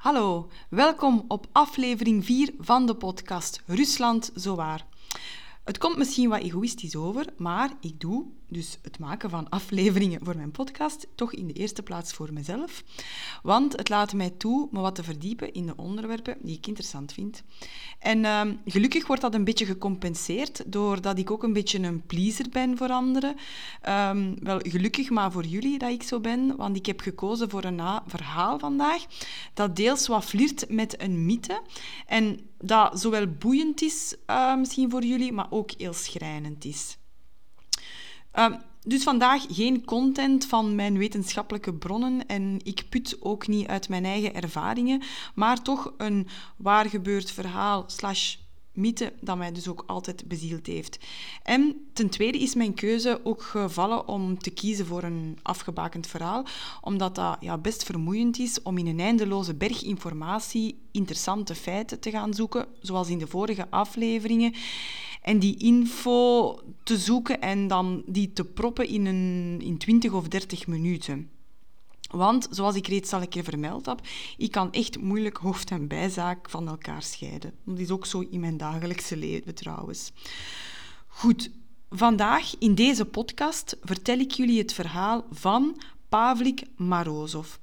Hallo, welkom op aflevering 4 van de podcast Rusland Zowaar. Het komt misschien wat egoïstisch over, maar ik doe dus het maken van afleveringen voor mijn podcast toch in de eerste plaats voor mezelf. Want het laat mij toe me wat te verdiepen in de onderwerpen die ik interessant vind. En ehm, gelukkig wordt dat een beetje gecompenseerd doordat ik ook een beetje een pleaser ben voor anderen. Ehm, wel gelukkig maar voor jullie dat ik zo ben, want ik heb gekozen voor een verhaal vandaag dat deels wat flirt met een mythe en dat zowel boeiend is uh, misschien voor jullie, maar ook heel schrijnend is. Ehm, dus vandaag geen content van mijn wetenschappelijke bronnen en ik put ook niet uit mijn eigen ervaringen, maar toch een waar gebeurd verhaal slash mythe dat mij dus ook altijd bezield heeft. En ten tweede is mijn keuze ook gevallen om te kiezen voor een afgebakend verhaal, omdat dat ja, best vermoeiend is om in een eindeloze berg informatie interessante feiten te gaan zoeken, zoals in de vorige afleveringen en die info te zoeken en dan die te proppen in, een, in 20 of 30 minuten. Want, zoals ik reeds al een keer vermeld heb, ik kan echt moeilijk hoofd- en bijzaak van elkaar scheiden. Dat is ook zo in mijn dagelijkse leven trouwens. Goed, vandaag in deze podcast vertel ik jullie het verhaal van Pavlik Marozov.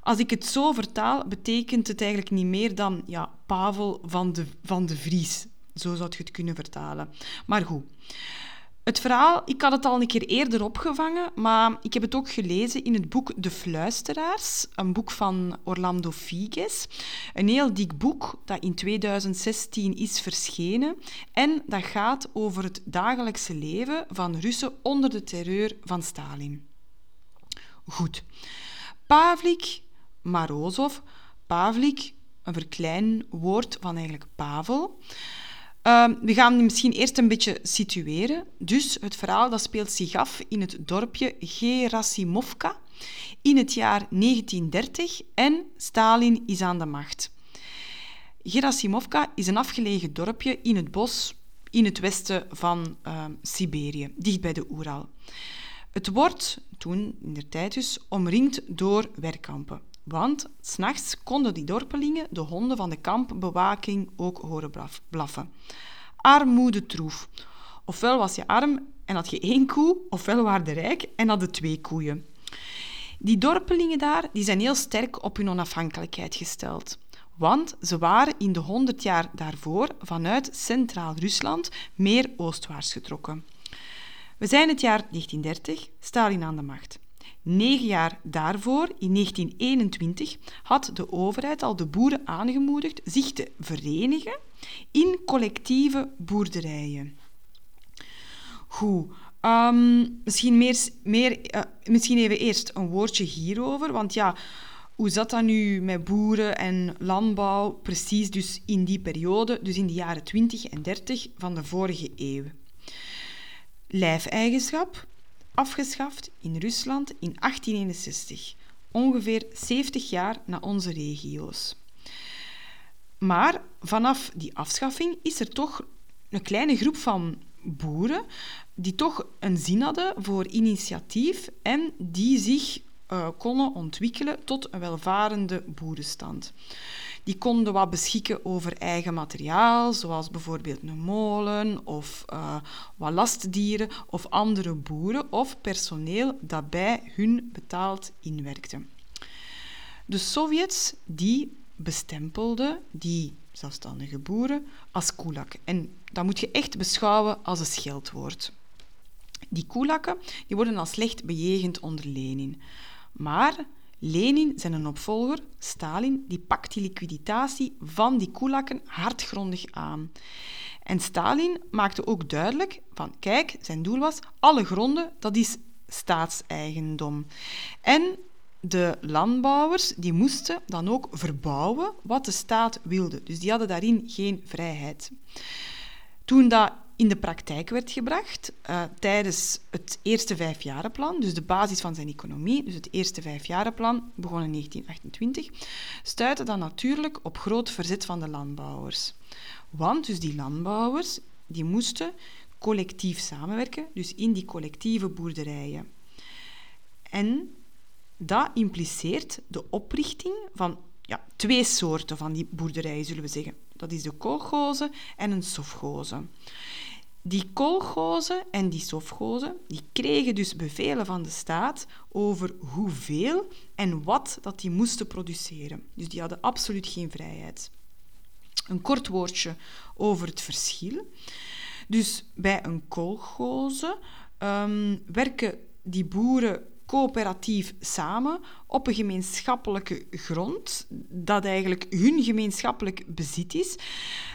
Als ik het zo vertaal, betekent het eigenlijk niet meer dan ja, Pavel van de, van de Vries. Zo zou je het kunnen vertalen. Maar goed. Het verhaal, ik had het al een keer eerder opgevangen, maar ik heb het ook gelezen in het boek De Fluisteraars, een boek van Orlando Figes. Een heel dik boek dat in 2016 is verschenen en dat gaat over het dagelijkse leven van Russen onder de terreur van Stalin. Goed. Pavlik Marozov, Pavlik, een verklein woord van eigenlijk Pavel, Ehm, we gaan misschien eerst een beetje situeren. Dus het verhaal dat speelt zich af in het dorpje Gerasimovka in het jaar 1930 en Stalin is aan de macht. Gerasimovka is een afgelegen dorpje in het bos in het westen van ehm, Siberië, dicht bij de Oeral. Het wordt, toen in de tijd dus, omringd door werkkampen. Want s'nachts konden die dorpelingen de honden van de kampbewaking ook horen blaffen. Armoedetroef. Ofwel was je arm en had je één koe, ofwel waren rijk en hadden twee koeien. Die dorpelingen daar die zijn heel sterk op hun onafhankelijkheid gesteld. Want ze waren in de honderd jaar daarvoor vanuit Centraal Rusland meer oostwaarts getrokken. We zijn het jaar 1930, Stalin aan de macht. Negen jaar daarvoor, in 1921, had de overheid al de boeren aangemoedigd zich te verenigen in collectieve boerderijen. Goed, ehm, misschien, meer, meer, uh, misschien even eerst een woordje hierover, want ja, hoe zat dat nu met boeren en landbouw precies dus in die periode, dus in de jaren 20 en 30 van de vorige eeuw? Lijfeigenschap, afgeschaft in Rusland in 1861, ongeveer 70 jaar na onze regio's. Maar vanaf die afschaffing is er toch een kleine groep van boeren die toch een zin hadden voor initiatief en die zich uh, konden ontwikkelen tot een welvarende boerenstand. Die konden wat beschikken over eigen materiaal, zoals bijvoorbeeld een molen of uh, wat lastdieren of andere boeren of personeel dat bij hun betaald inwerkte. De Sovjets die bestempelden die zelfstandige boeren als kulak. En dat moet je echt beschouwen als een scheldwoord. Die kulakken die worden als slecht bejegend onder Lenin. Maar Lenin, zijn opvolger, Stalin, die pakt die liquidatie van die koelakken hardgrondig aan. En Stalin maakte ook duidelijk van, kijk, zijn doel was, alle gronden, dat is staatseigendom. En de landbouwers die moesten dan ook verbouwen wat de staat wilde. Dus die hadden daarin geen vrijheid. Toen dat in de praktijk werd gebracht uh, tijdens het eerste vijfjarenplan, dus de basis van zijn economie, dus het eerste vijfjarenplan, begon in 1928, stuitte dat natuurlijk op groot verzet van de landbouwers. Want dus die landbouwers die moesten collectief samenwerken, dus in die collectieve boerderijen. En dat impliceert de oprichting van ja, twee soorten van die boerderijen, zullen we zeggen. Dat is de kolgoze en een sofgoze. Die kolgozen en die sofgozen die kregen dus bevelen van de staat over hoeveel en wat dat die moesten produceren. Dus die hadden absoluut geen vrijheid. Een kort woordje over het verschil. Dus bij een kolgoze um, werken die boeren coöperatief samen op een gemeenschappelijke grond, dat eigenlijk hun gemeenschappelijk bezit is.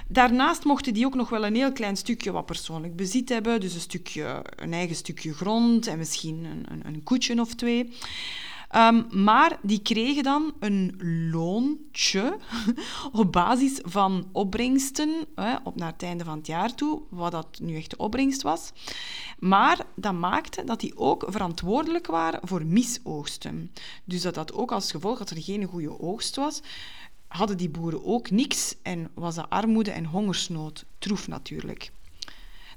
Daarnaast mochten die ook nog wel een heel klein stukje wat persoonlijk bezit hebben, dus een, stukje, een eigen stukje grond en misschien een, een, een koetje of twee. Um, maar die kregen dan een loontje op basis van opbrengsten hè, op naar het einde van het jaar toe, wat dat nu echt de opbrengst was. Maar dat maakte dat die ook verantwoordelijk waren voor misoogsten. Dus dat dat ook als gevolg dat er geen goede oogst was, hadden die boeren ook niks en was dat armoede en hongersnood troef natuurlijk.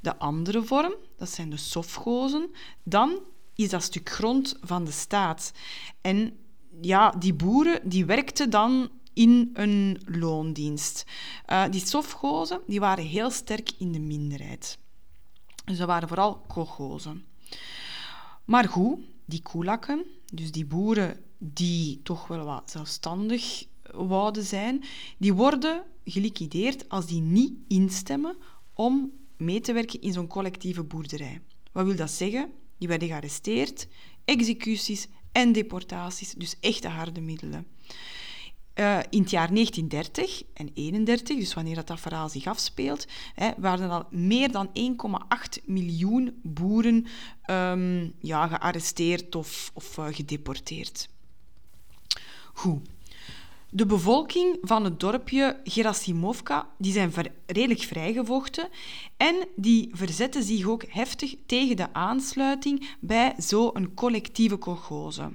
De andere vorm, dat zijn de sofgozen, dan is dat stuk grond van de staat. En ja, die boeren die werkten dan in een loondienst. Uh, die sofgozen die waren heel sterk in de minderheid. Ze waren vooral kogozen. Maar goed, die koelakken, dus die boeren die toch wel wat zelfstandig wouden zijn, die worden geliquideerd als die niet instemmen om mee te werken in zo'n collectieve boerderij. Wat wil dat zeggen? Die werden gearresteerd, executies en deportaties, dus echte harde middelen. Uh, in het jaar 1930 en 1931, dus wanneer dat, dat verhaal zich afspeelt, hè, waren al meer dan 1,8 miljoen boeren um, ja, gearresteerd of, of uh, gedeporteerd. Goed. De bevolking van het dorpje Gerasimovka die zijn redelijk vrijgevochten en die verzetten zich ook heftig tegen de aansluiting bij zo'n collectieve kolgoze.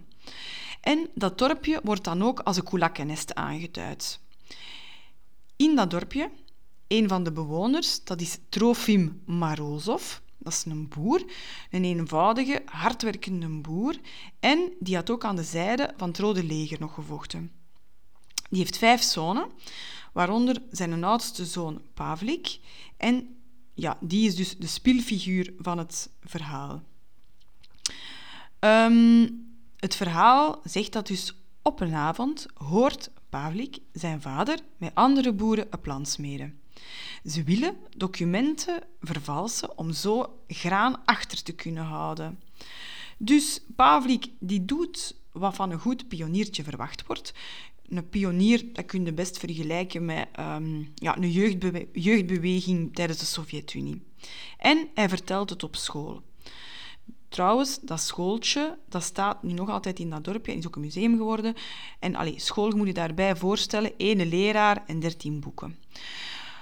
En dat dorpje wordt dan ook als een koelakkennest aangeduid. In dat dorpje, een van de bewoners, dat is Trofim Marozov, dat is een boer, een eenvoudige, hardwerkende boer, en die had ook aan de zijde van het Rode Leger nog gevochten. Die heeft vijf zonen, waaronder zijn oudste zoon Pavlik. En ja, die is dus de spilfiguur van het verhaal. Um, het verhaal zegt dat dus op een avond hoort Pavlik zijn vader met andere boeren een plan smeren. Ze willen documenten vervalsen om zo graan achter te kunnen houden. Dus Pavlik die doet wat van een goed pioniertje verwacht wordt een pionier, dat kun je best vergelijken met um, ja, een jeugdbewe jeugdbeweging tijdens de Sovjet-Unie. En hij vertelt het op school. Trouwens, dat schooltje dat staat nu nog altijd in dat dorpje, is ook een museum geworden. En allee, school moet je daarbij voorstellen, één leraar en dertien boeken.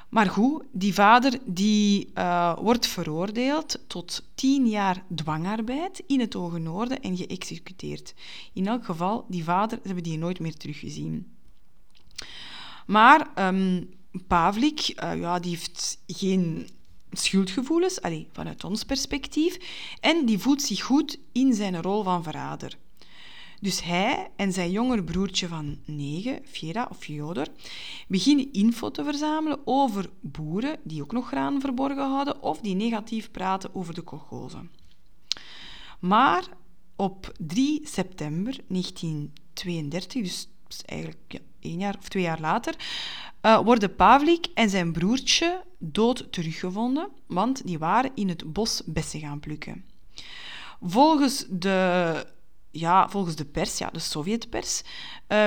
Maar goed, die vader die, uh, wordt veroordeeld tot tien jaar dwangarbeid in het Hoge Noorden en geëxecuteerd. In elk geval, die vader hebben die nooit meer teruggezien. Maar um, Pavlik, uh, ja, die heeft geen schuldgevoelens, allez, vanuit ons perspectief, en die voelt zich goed in zijn rol van verrader. Dus hij en zijn jongere broertje van negen, Fiera of Fyodor, beginnen info te verzamelen over boeren die ook nog graan verborgen hadden of die negatief praten over de kolgozen. Maar op 3 september 1932, dus eigenlijk één jaar of twee jaar later, uh, worden Pavlik en zijn broertje dood teruggevonden, want die waren in het bos bessen gaan plukken. Volgens de ja, volgens de pers, ja, de Sovjetpers, uh,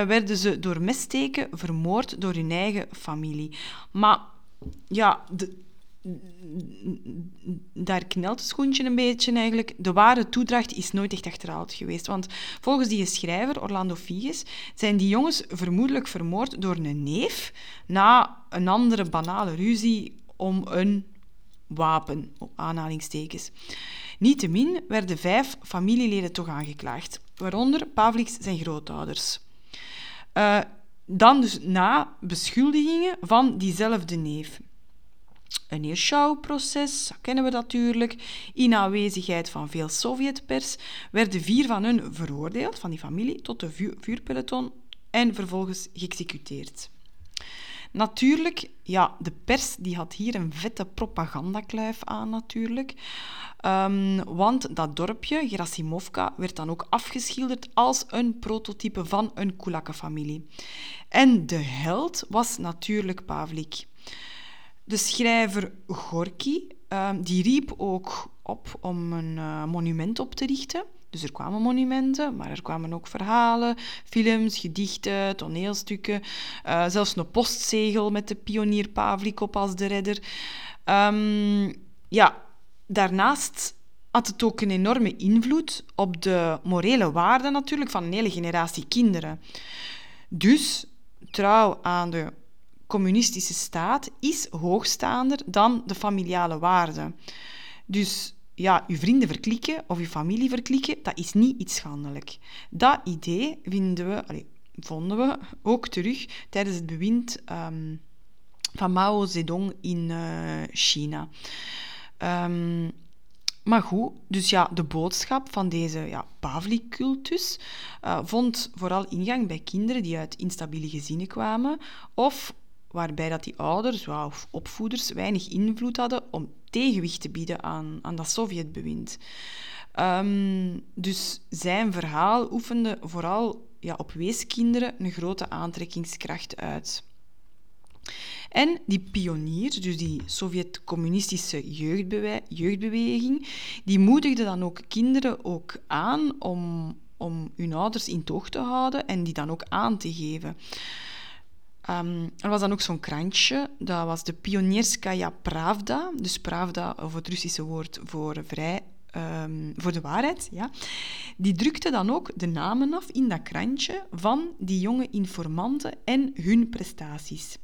werden ze door messteken vermoord door hun eigen familie. Maar ja, daar knelt het schoentje een beetje eigenlijk. De ware toedracht is nooit echt achterhaald geweest. Want volgens die schrijver, Orlando Figes, zijn die jongens vermoedelijk vermoord door een neef na een andere banale ruzie om een wapen, op aanhalingstekens. Niettemin werden vijf familieleden toch aangeklaagd, waaronder Pavliks zijn grootouders. Uh, dan dus na beschuldigingen van diezelfde neef. Een Hirschau-proces, kennen we natuurlijk. In aanwezigheid van veel Sovjetpers werden vier van hen veroordeeld, van die familie, tot de vuurpeloton en vervolgens geëxecuteerd. Natuurlijk, ja, de pers die had hier een vette propagandakluif aan natuurlijk. Um, want dat dorpje, Gerasimovka, werd dan ook afgeschilderd als een prototype van een Kulakkenfamilie. En de held was natuurlijk Pavlik. De schrijver Gorky um, die riep ook op om een uh, monument op te richten. Dus er kwamen monumenten, maar er kwamen ook verhalen, films, gedichten, toneelstukken. Uh, zelfs een postzegel met de pionier Pavlik op als de redder. Um, ja, daarnaast had het ook een enorme invloed op de morele waarden natuurlijk van een hele generatie kinderen. Dus trouw aan de communistische staat is hoogstaander dan de familiale waarden. Dus ja, uw vrienden verklikken of uw familie verklikken, dat is niet iets schandelijk. Dat idee vinden we, vonden we ook terug tijdens het bewind um, van Mao Zedong in uh, China. Um, maar goed, dus ja, de boodschap van deze ja, Pavlik-cultus uh, vond vooral ingang bij kinderen die uit instabiele gezinnen kwamen of waarbij dat die ouders of opvoeders weinig invloed hadden om tegenwicht te bieden aan, aan dat Sovjetbewind. Um, dus zijn verhaal oefende vooral ja, op weeskinderen een grote aantrekkingskracht uit. En die pioniers, dus die Sovjet-communistische jeugdbeweging, die moedigde dan ook kinderen ook aan om, om hun ouders in toog te houden en die dan ook aan te geven. Um, er was dan ook zo'n krantje, dat was de Pionierskaya Pravda, dus Pravda, of het Russische woord voor vrij, um, voor de waarheid, ja. Die drukte dan ook de namen af in dat krantje van die jonge informanten en hun prestaties.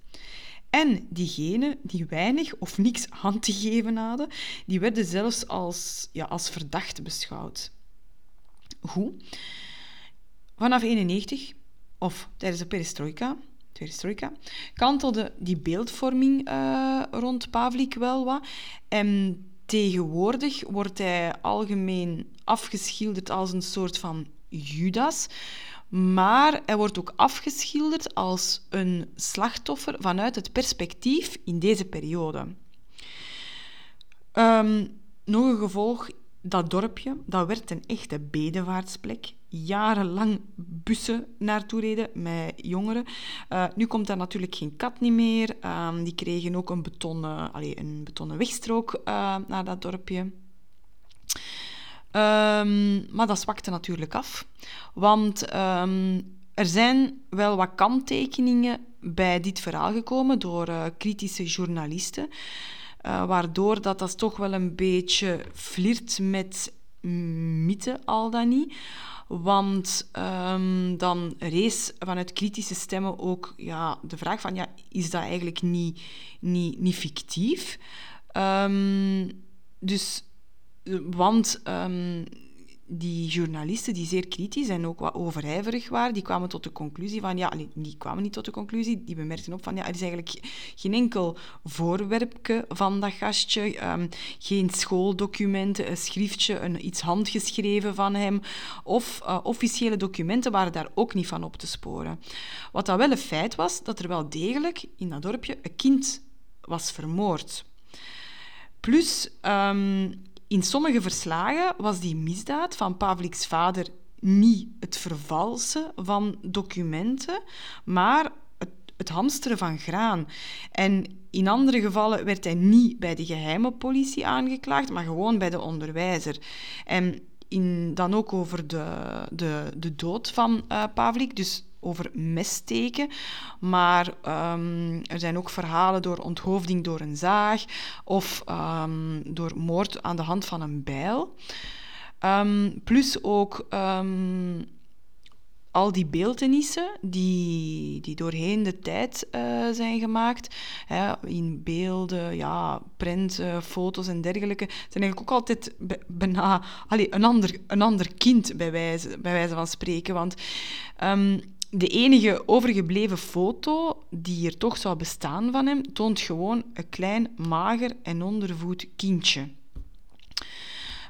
En diegenen die weinig of niks aan te geven hadden, die werden zelfs als, ja, als verdacht beschouwd. Goed. Vanaf 91, of tijdens de perestroika, perestroika kantelde die beeldvorming uh, rond Pavlik wel wat. En tegenwoordig wordt hij algemeen afgeschilderd als een soort van Judas, maar hij wordt ook afgeschilderd als een slachtoffer vanuit het perspectief in deze periode. Um, nog een gevolg, dat dorpje dat werd een echte bedevaartsplek. Jarenlang bussen naartoe reden met jongeren. Uh, nu komt daar natuurlijk geen kat niet meer. Uh, die kregen ook een betonnen, allez, een betonnen wegstrook uh, naar dat dorpje. Um, maar dat zwakte natuurlijk af. Want um, er zijn wel wat kanttekeningen bij dit verhaal gekomen door uh, kritische journalisten. Uh, waardoor dat, dat toch wel een beetje flirt met mythe, al dan niet. Want um, dan rees vanuit kritische stemmen ook ja, de vraag van... Ja, is dat eigenlijk niet, niet, niet fictief? Um, dus want um, die journalisten, die zeer kritisch en ook wat overijverig waren, die kwamen tot de conclusie van, ja, die kwamen niet tot de conclusie, die bemerkten op van, ja, er is eigenlijk geen enkel voorwerpje van dat gastje, um, geen schooldocumenten, een schriftje, een, iets handgeschreven van hem, of uh, officiële documenten waren daar ook niet van op te sporen. Wat dat wel een feit was, dat er wel degelijk in dat dorpje een kind was vermoord. Plus, um, in sommige verslagen was die misdaad van Pavlik's vader niet het vervalsen van documenten, maar het, hamsteren van graan. En in andere gevallen werd hij niet bij de geheime politie aangeklaagd, maar gewoon bij de onderwijzer. En dan ook over de, de, de dood van uh, Pavlik. Dus over messteken. Maar um, er zijn ook verhalen door onthoofding door een zaag of um, door moord aan de hand van een bijl. Um, plus ook al die beeldenissen die, die doorheen de tijd uh, zijn gemaakt, hè, in beelden, ja, foto's en dergelijke, zijn eigenlijk ook altijd bijna allee, een, ander, een ander kind, bij wijze, bij wijze van spreken. Want de enige overgebleven foto die er toch zou bestaan van hem, toont gewoon een klein, mager en ondervoed kindje.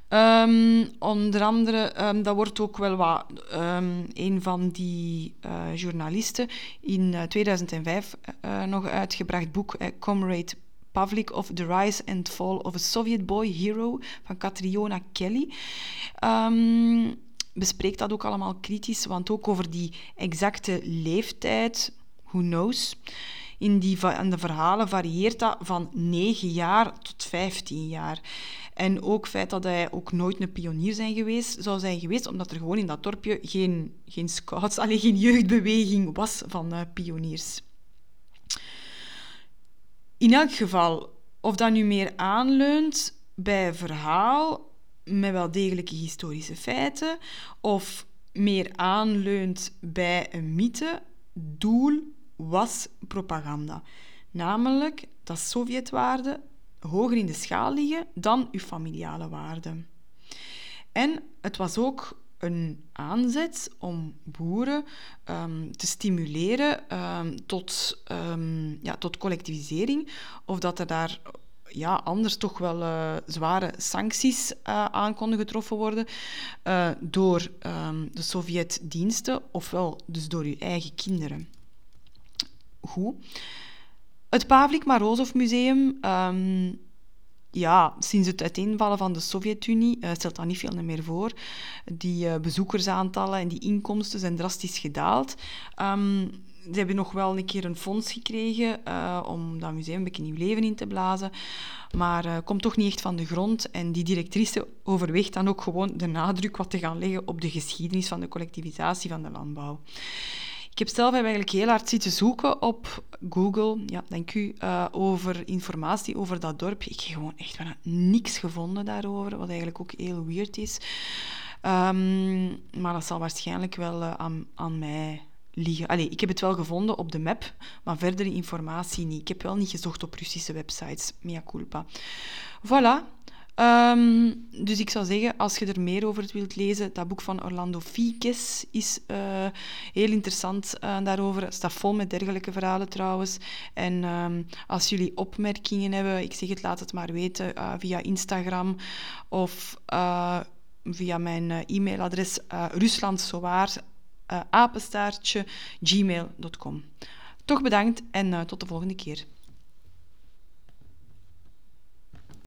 Ehm, onder andere, um, dat wordt ook wel wat um, een van die uh, journalisten in uh, 2005 uh, nog uitgebracht boek, Comrade Pavlik of The Rise and Fall of a Soviet Boy Hero van Katriona Kelly. Bespreekt dat ook allemaal kritisch, want ook over die exacte leeftijd, who knows. In, die, in de verhalen varieert dat van 9 jaar tot 15 jaar. En ook het feit dat hij ook nooit een pionier zijn geweest, zou zijn geweest, omdat er gewoon in dat dorpje geen, geen scouts, alleen geen jeugdbeweging was van uh, pioniers. In elk geval, of dat nu meer aanleunt bij verhaal met wel degelijke historische feiten, of meer aanleunt bij een mythe, doel was propaganda. Namelijk dat Sovjetwaarden hoger in de schaal liggen dan uw familiale waarden. En het was ook een aanzet om boeren um, te stimuleren um, tot, um, ja, tot collectivisering, of dat er daar ja, anders toch wel uh, zware sancties uh, aan konden getroffen worden uh, door de Sovjetdiensten, ofwel dus door uw eigen kinderen. Goed. Het Pavlik Marozov Museum, um, ja, sinds het uiteenvallen van de Sovjet-Unie stelt dat niet veel meer voor. Die bezoekersaantallen en die inkomsten zijn drastisch gedaald. Um, ze hebben nog wel een keer een fonds gekregen uh, om dat museum een beetje nieuw leven in te blazen. Maar uh, komt toch niet echt van de grond. En die directrice overweegt dan ook gewoon de nadruk wat te gaan leggen op de geschiedenis van de collectivisatie van de landbouw. Ik heb zelf eigenlijk heel hard zitten zoeken op Google, ja, dank u, uh, over informatie over dat dorp. Ik heb gewoon echt bijna niks gevonden daarover, wat eigenlijk ook heel weird is. Um, maar dat zal waarschijnlijk wel aan, aan mij ik heb het wel gevonden op de map, maar verdere informatie niet. Ik heb wel niet gezocht op Russische websites. Mea culpa. Voilà, Um, dus ik zou zeggen, als je er meer over wilt lezen, dat boek van Orlando Fiques is uh, heel interessant uh, daarover. Het staat vol met dergelijke verhalen trouwens. En um, als jullie opmerkingen hebben, ik zeg het, laat het maar weten uh, via Instagram of via mijn e-mailadres ruslandsowaar, apenstaartje, gmail.com. Toch bedankt en tot de volgende keer.